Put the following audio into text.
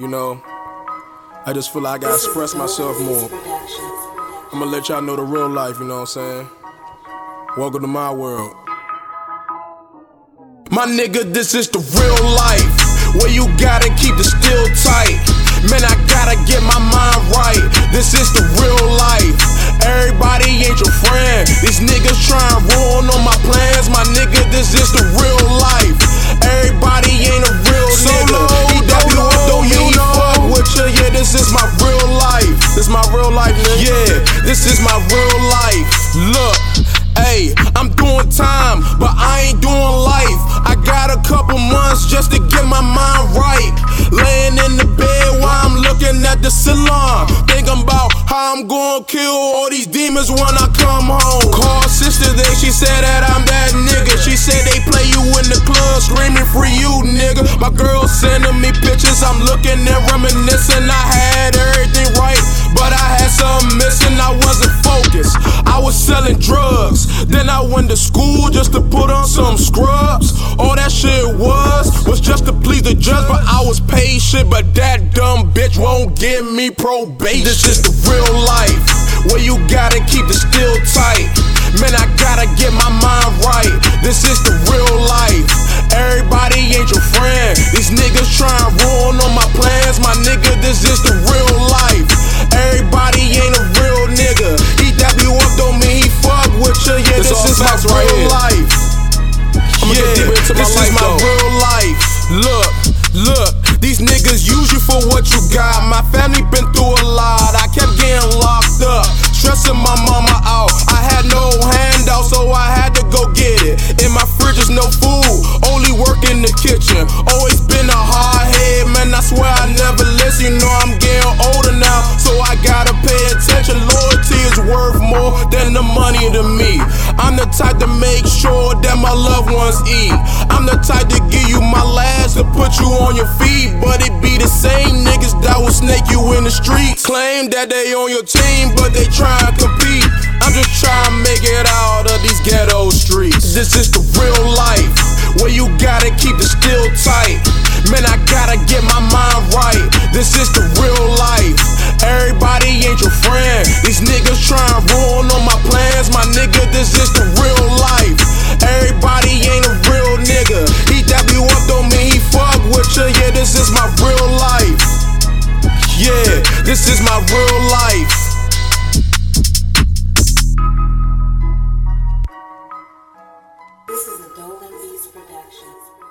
You know, I just feel like I gotta express myself more. I'ma let y'all know the real life, you know what I'm saying? Welcome to my world. My nigga, this is the real life. Where you gotta keep the steel tight. Man, I gotta get my mind right. This is the real life. Everybody ain't your friend. These niggas tryin' ruin on my plans. My nigga, this is the real life. Life, nigga. Yeah, this is my real life. Look, hey, I'm doing time, but I ain't doing life. I got a couple months just to get my mind right. Laying in the bed while I'm looking at the salon. Thinking about how I'm gonna kill all these demons when I come home. Call sister there, she said that I'm that nigga. She said they play you in the club, screaming for you, nigga. My girl sending me pictures, I'm looking and reminiscing. I just to put on some scrubs. All that shit was was just to please the judge, but I was patient. But that dumb bitch won't give me probation. This is the real life where you gotta keep the steel tight. Man, I gotta get my mind right. This is the real life. These niggas use you for what you got. My family been through a lot. I kept getting locked up, stressing my mama out. I had no handout, so I had to go get it. In my fridge is no food, only work in the kitchen. Always been a hard head, man. I swear I never listen. You know I'm getting older now, so I gotta pay attention. Loyalty is worth more than the money to me. Type to make sure that my loved ones eat. I'm the type to give you my last to put you on your feet. But it be the same niggas that will snake you in the street. Claim that they on your team, but they try to compete. I'm just trying to make it out of these ghetto streets. This is the real life where you gotta keep the steel tight. Man, I gotta get my mind right. This is the This is a Dolan Beatz production.